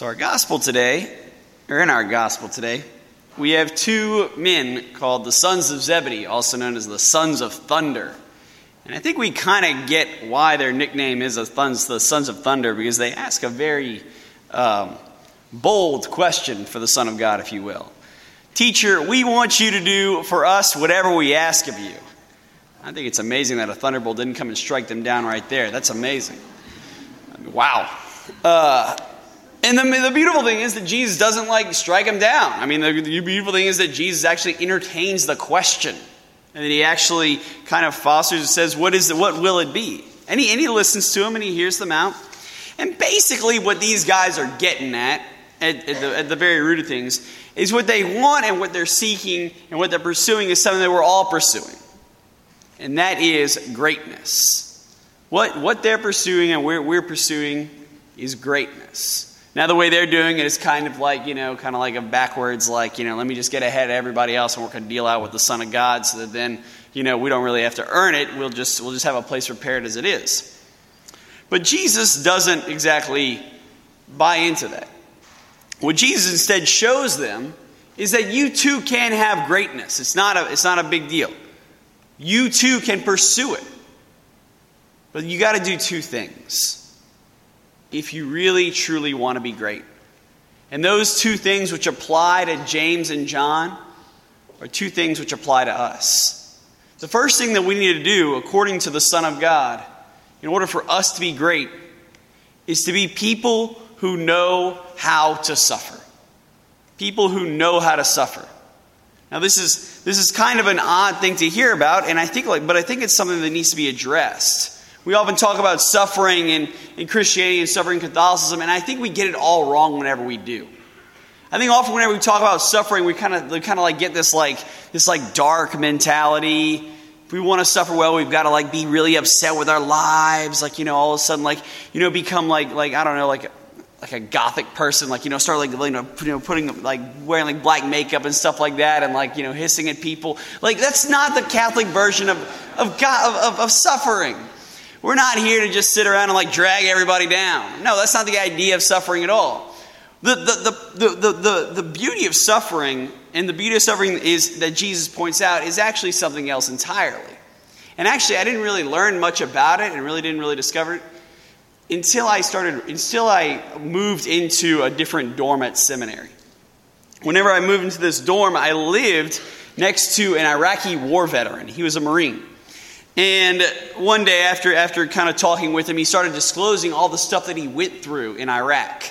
So, our gospel today, or in our gospel today, we have two men called the sons of Zebedee, also known as the sons of thunder. And I think we kind of get why their nickname is the sons of thunder because they ask a very um, bold question for the Son of God, if you will. Teacher, we want you to do for us whatever we ask of you. I think it's amazing that a thunderbolt didn't come and strike them down right there. That's amazing. Wow. Uh, and the, the beautiful thing is that Jesus doesn't like strike him down. I mean, the, the beautiful thing is that Jesus actually entertains the question. And that he actually kind of fosters and says, What is what will it be? And he, and he listens to him and he hears them out. And basically, what these guys are getting at, at, at, the, at the very root of things, is what they want and what they're seeking and what they're pursuing is something that we're all pursuing. And that is greatness. What, what they're pursuing and we're, we're pursuing is greatness. Now, the way they're doing it is kind of like, you know, kind of like a backwards, like, you know, let me just get ahead of everybody else and work a deal out with the Son of God so that then, you know, we don't really have to earn it. We'll just, we'll just have a place prepared as it is. But Jesus doesn't exactly buy into that. What Jesus instead shows them is that you too can have greatness. It's not a, it's not a big deal. You too can pursue it. But you got to do two things if you really truly want to be great. And those two things which apply to James and John are two things which apply to us. The first thing that we need to do, according to the Son of God, in order for us to be great, is to be people who know how to suffer. People who know how to suffer. Now this is this is kind of an odd thing to hear about, and I think like but I think it's something that needs to be addressed. We often talk about suffering in, in Christianity and suffering Catholicism, and I think we get it all wrong whenever we do. I think often whenever we talk about suffering, we kind of kind of like get this like this like dark mentality. If we want to suffer well, we've got to like be really upset with our lives, like you know, all of a sudden like you know become like like I don't know like like a gothic person, like you know, start like you know, putting like wearing like black makeup and stuff like that, and like you know, hissing at people. Like that's not the Catholic version of of God of, of, of suffering. We're not here to just sit around and like drag everybody down. No, that's not the idea of suffering at all. The, the, the, the, the, the beauty of suffering and the beauty of suffering is that Jesus points out is actually something else entirely. And actually, I didn't really learn much about it and really didn't really discover it until I started, until I moved into a different dorm at seminary. Whenever I moved into this dorm, I lived next to an Iraqi war veteran. He was a Marine. And one day, after, after kind of talking with him, he started disclosing all the stuff that he went through in Iraq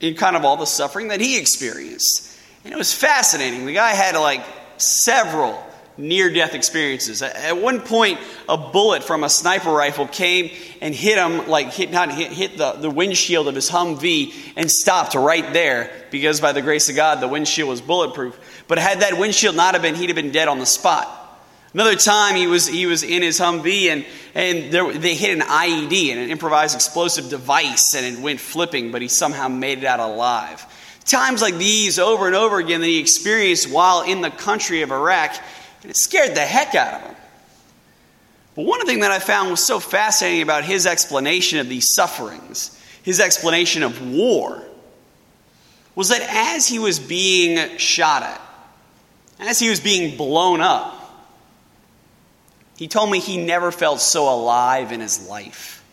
and kind of all the suffering that he experienced. And it was fascinating. The guy had like several near death experiences. At one point, a bullet from a sniper rifle came and hit him, like hit, not hit, hit the, the windshield of his Humvee and stopped right there because by the grace of God, the windshield was bulletproof. But had that windshield not have been, he'd have been dead on the spot. Another time he was, he was in his Humvee and, and there, they hit an IED, and an improvised explosive device, and it went flipping, but he somehow made it out alive. Times like these over and over again that he experienced while in the country of Iraq, and it scared the heck out of him. But one thing that I found was so fascinating about his explanation of these sufferings, his explanation of war, was that as he was being shot at, as he was being blown up, he told me he never felt so alive in his life.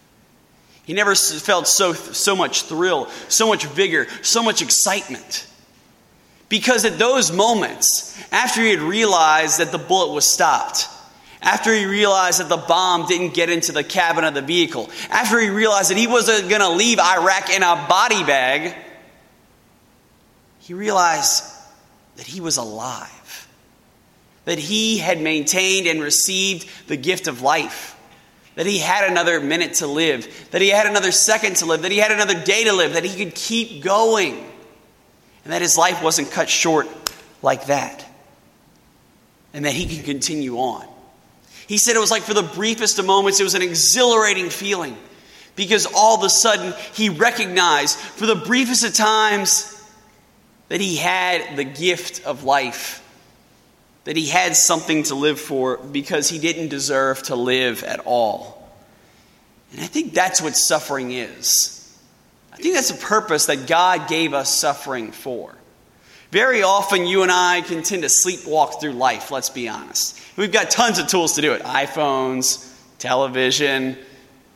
He never felt so, so much thrill, so much vigor, so much excitement. Because at those moments, after he had realized that the bullet was stopped, after he realized that the bomb didn't get into the cabin of the vehicle, after he realized that he wasn't going to leave Iraq in a body bag, he realized that he was alive that he had maintained and received the gift of life, that he had another minute to live, that he had another second to live, that he had another day to live, that he could keep going, and that his life wasn't cut short like that, and that he could continue on. He said it was like for the briefest of moments, it was an exhilarating feeling because all of a sudden he recognized for the briefest of times that he had the gift of life that he had something to live for because he didn't deserve to live at all. And I think that's what suffering is. I think that's a purpose that God gave us suffering for. Very often, you and I can tend to sleepwalk through life, let's be honest. We've got tons of tools to do it iPhones, television,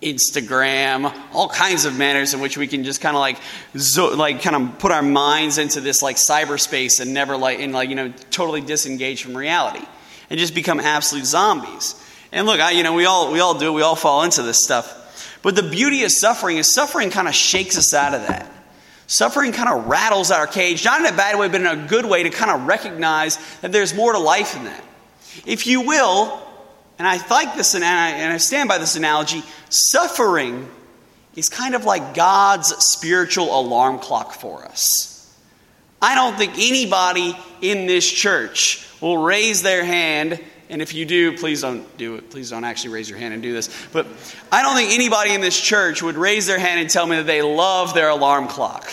Instagram, all kinds of manners in which we can just kind of like, zo- like kind of put our minds into this like cyberspace and never like, and like, you know, totally disengage from reality and just become absolute zombies. And look, I, you know, we all, we all do. We all fall into this stuff. But the beauty of suffering is suffering kind of shakes us out of that. Suffering kind of rattles our cage, not in a bad way, but in a good way to kind of recognize that there's more to life than that. If you will, and I like this and I, and I stand by this analogy, suffering is kind of like God's spiritual alarm clock for us. I don't think anybody in this church will raise their hand and if you do, please don't do it. Please don't actually raise your hand and do this. But I don't think anybody in this church would raise their hand and tell me that they love their alarm clock.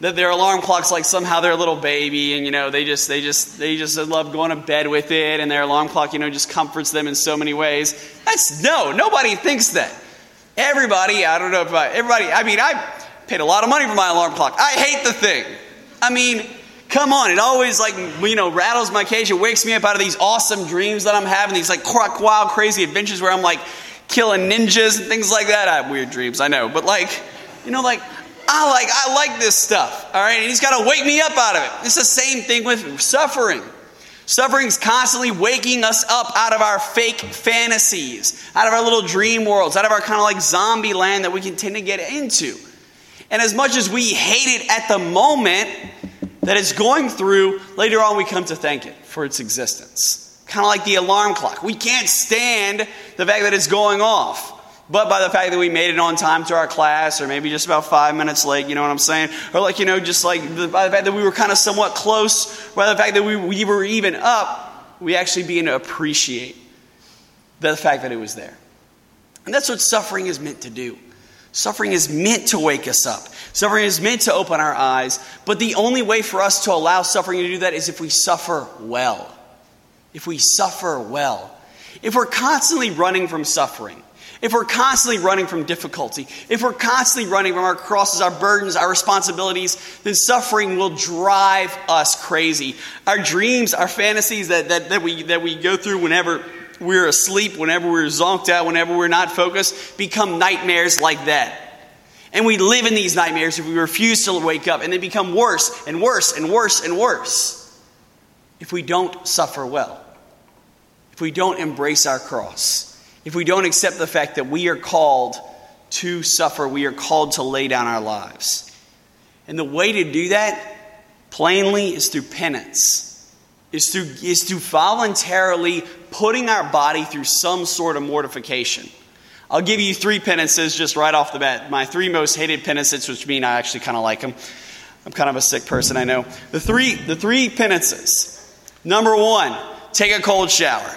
That their alarm clock's like somehow their little baby, and you know they just they just they just love going to bed with it, and their alarm clock you know just comforts them in so many ways. That's no, nobody thinks that. Everybody, I don't know if everybody. I mean, I paid a lot of money for my alarm clock. I hate the thing. I mean, Come on, it always like, you know, rattles my cage. It wakes me up out of these awesome dreams that I'm having, these like wild, crazy adventures where I'm like killing ninjas and things like that. I have weird dreams, I know, but like, you know, like, I like, I like this stuff, all right? And he's got to wake me up out of it. It's the same thing with suffering. Suffering's constantly waking us up out of our fake fantasies, out of our little dream worlds, out of our kind of like zombie land that we can tend to get into. And as much as we hate it at the moment, that it's going through, later on we come to thank it for its existence. Kind of like the alarm clock. We can't stand the fact that it's going off. But by the fact that we made it on time to our class, or maybe just about five minutes late, you know what I'm saying? Or like, you know, just like the, by the fact that we were kind of somewhat close, by the fact that we, we were even up, we actually begin to appreciate the fact that it was there. And that's what suffering is meant to do. Suffering is meant to wake us up. Suffering is meant to open our eyes. But the only way for us to allow suffering to do that is if we suffer well. If we suffer well. If we're constantly running from suffering, if we're constantly running from difficulty, if we're constantly running from our crosses, our burdens, our responsibilities, then suffering will drive us crazy. Our dreams, our fantasies that, that, that, we, that we go through whenever we're asleep, whenever we're zonked out, whenever we're not focused, become nightmares like that. And we live in these nightmares if we refuse to wake up, and they become worse and worse and worse and worse if we don't suffer well, if we don't embrace our cross, if we don't accept the fact that we are called to suffer, we are called to lay down our lives. And the way to do that, plainly, is through penance is through, is through voluntarily putting our body through some sort of mortification. I'll give you three penances just right off the bat. My three most hated penances, which mean I actually kind of like them. I'm kind of a sick person, I know. The three, the three penances. Number one, take a cold shower.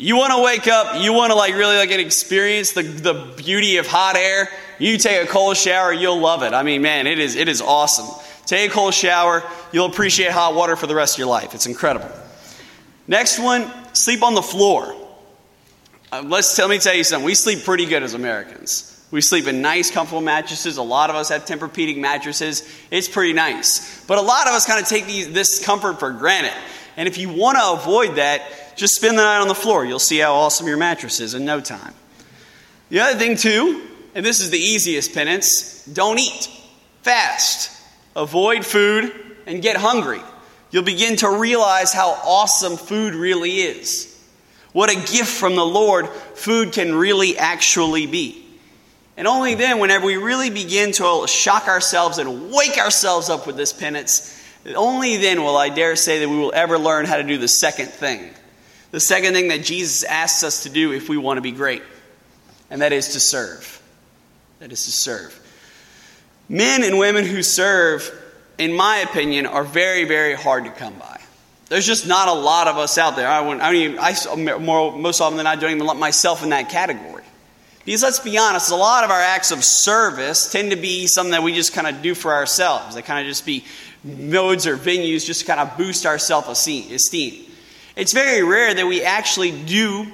You want to wake up, you want to like really like experience the, the beauty of hot air, you take a cold shower, you'll love it. I mean, man, it is, it is awesome. Take a cold shower. You'll appreciate hot water for the rest of your life. It's incredible. Next one, sleep on the floor. Uh, let's let me tell you something. We sleep pretty good as Americans. We sleep in nice, comfortable mattresses. A lot of us have Tempur-Pedic mattresses. It's pretty nice. But a lot of us kind of take these, this comfort for granted. And if you want to avoid that, just spend the night on the floor. You'll see how awesome your mattress is in no time. The other thing, too, and this is the easiest penance don't eat. Fast avoid food, and get hungry. You'll begin to realize how awesome food really is. What a gift from the Lord food can really actually be. And only then, whenever we really begin to shock ourselves and wake ourselves up with this penance, only then will I dare say that we will ever learn how to do the second thing. The second thing that Jesus asks us to do if we want to be great, and that is to serve. That is to serve. Men and women who serve, in my opinion, are very, very hard to come by. There's just not a lot of us out there. I, I mean, I, more, most often than not, don't even lump myself in that category. Because let's be honest, a lot of our acts of service tend to be something that we just kind of do for ourselves. They kind of just be modes or venues just to kind of boost our self esteem. It's very rare that we actually do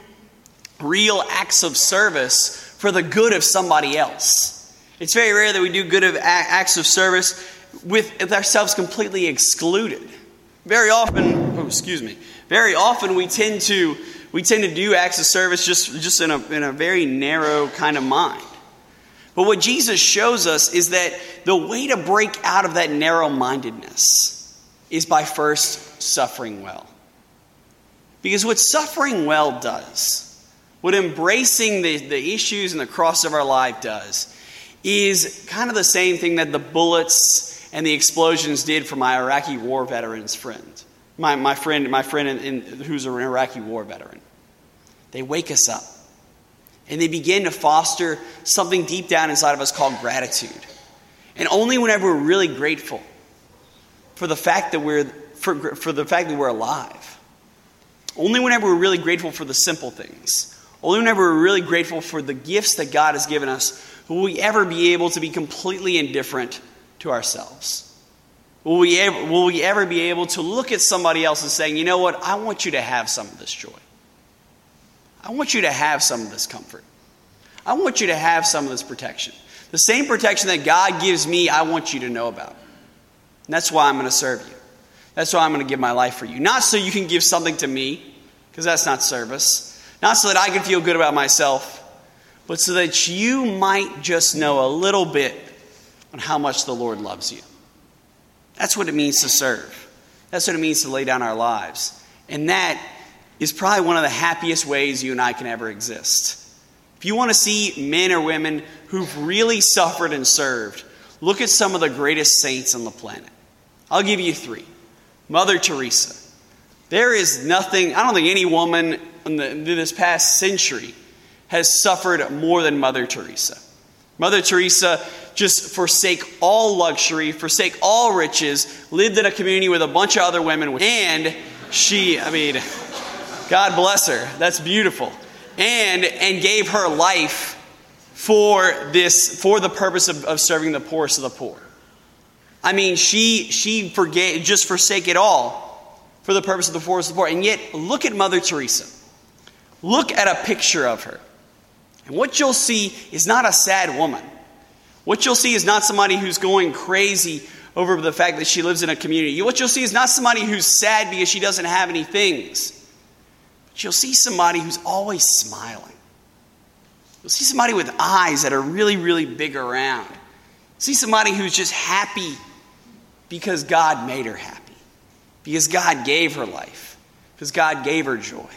real acts of service for the good of somebody else. It's very rare that we do good of acts of service with ourselves completely excluded. Very often, oh, excuse me, very often we tend to we tend to do acts of service just, just in, a, in a very narrow kind of mind. But what Jesus shows us is that the way to break out of that narrow mindedness is by first suffering well. Because what suffering well does, what embracing the, the issues and the cross of our life does, is kind of the same thing that the bullets and the explosions did for my Iraqi war veterans friend. My, my friend, my friend in, in, who's an Iraqi war veteran. They wake us up. And they begin to foster something deep down inside of us called gratitude. And only whenever we're really grateful for the fact that we're, for, for the fact that we're alive, only whenever we're really grateful for the simple things, only whenever we're really grateful for the gifts that God has given us, will we ever be able to be completely indifferent to ourselves? Will we, ever, will we ever be able to look at somebody else and saying, you know what, I want you to have some of this joy? I want you to have some of this comfort. I want you to have some of this protection. The same protection that God gives me, I want you to know about. And that's why I'm going to serve you. That's why I'm going to give my life for you. Not so you can give something to me, because that's not service. Not so that I can feel good about myself, but so that you might just know a little bit on how much the Lord loves you. That's what it means to serve. That's what it means to lay down our lives. And that is probably one of the happiest ways you and I can ever exist. If you want to see men or women who've really suffered and served, look at some of the greatest saints on the planet. I'll give you three Mother Teresa. There is nothing, I don't think any woman in, the, in this past century has suffered more than Mother Teresa. Mother Teresa just forsake all luxury, forsake all riches, lived in a community with a bunch of other women, and she, I mean, God bless her. That's beautiful. And and gave her life for this for the purpose of, of serving the poorest of the poor. I mean, she she forgave just forsake it all for the purpose of the the poor. And yet, look at Mother Teresa. Look at a picture of her. And what you'll see is not a sad woman. What you'll see is not somebody who's going crazy over the fact that she lives in a community. What you'll see is not somebody who's sad because she doesn't have any things. But you'll see somebody who's always smiling. You'll see somebody with eyes that are really, really big around. See somebody who's just happy because God made her happy, because God gave her life, because God gave her joy.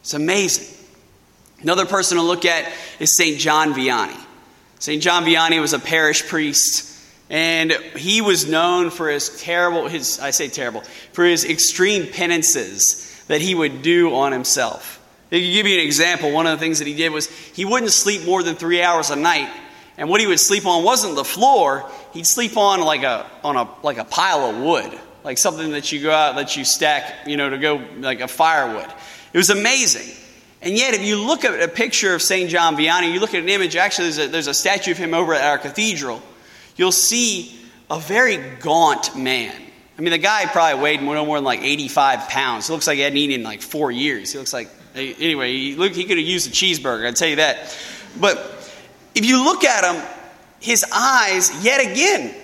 It's amazing. Another person to look at is St. John Vianney. St. John Vianney was a parish priest, and he was known for his terrible, his, I say terrible, for his extreme penances that he would do on himself. To give you an example, one of the things that he did was he wouldn't sleep more than three hours a night. And what he would sleep on wasn't the floor, he'd sleep on like a, on a, like a pile of wood, like something that you go out, that you stack, you know, to go like a firewood. It was amazing. And yet, if you look at a picture of St. John Vianney, you look at an image, actually, there's a, there's a statue of him over at our cathedral, you'll see a very gaunt man. I mean, the guy probably weighed no more than like 85 pounds. He looks like he hadn't eaten in like four years. He looks like, anyway, he, look, he could have used a cheeseburger, I'd tell you that. But if you look at him, his eyes, yet again,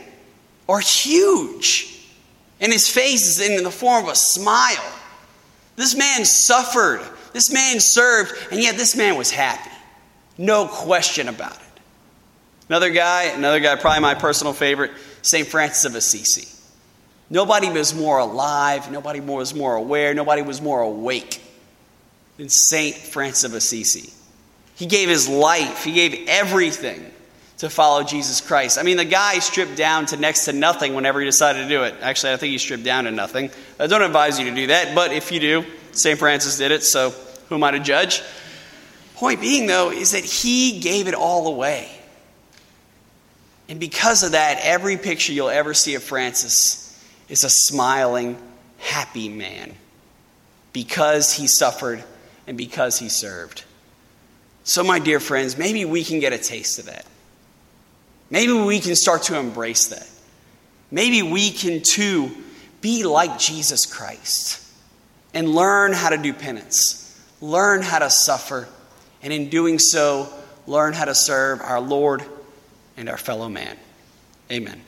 are huge. And his face is in the form of a smile. This man suffered this man served, and yet this man was happy. No question about it. Another guy, another guy, probably my personal favorite, St. Francis of Assisi. Nobody was more alive, nobody was more aware, nobody was more awake than St. Francis of Assisi. He gave his life, he gave everything to follow Jesus Christ. I mean, the guy stripped down to next to nothing whenever he decided to do it. Actually, I think he stripped down to nothing. I don't advise you to do that, but if you do, St. Francis did it, so who am I to judge? Point being, though, is that he gave it all away. And because of that, every picture you'll ever see of Francis is a smiling, happy man because he suffered and because he served. So, my dear friends, maybe we can get a taste of that. Maybe we can start to embrace that. Maybe we can too be like Jesus Christ and learn how to do penance, learn how to suffer, and in doing so, learn how to serve our Lord and our fellow man. Amen.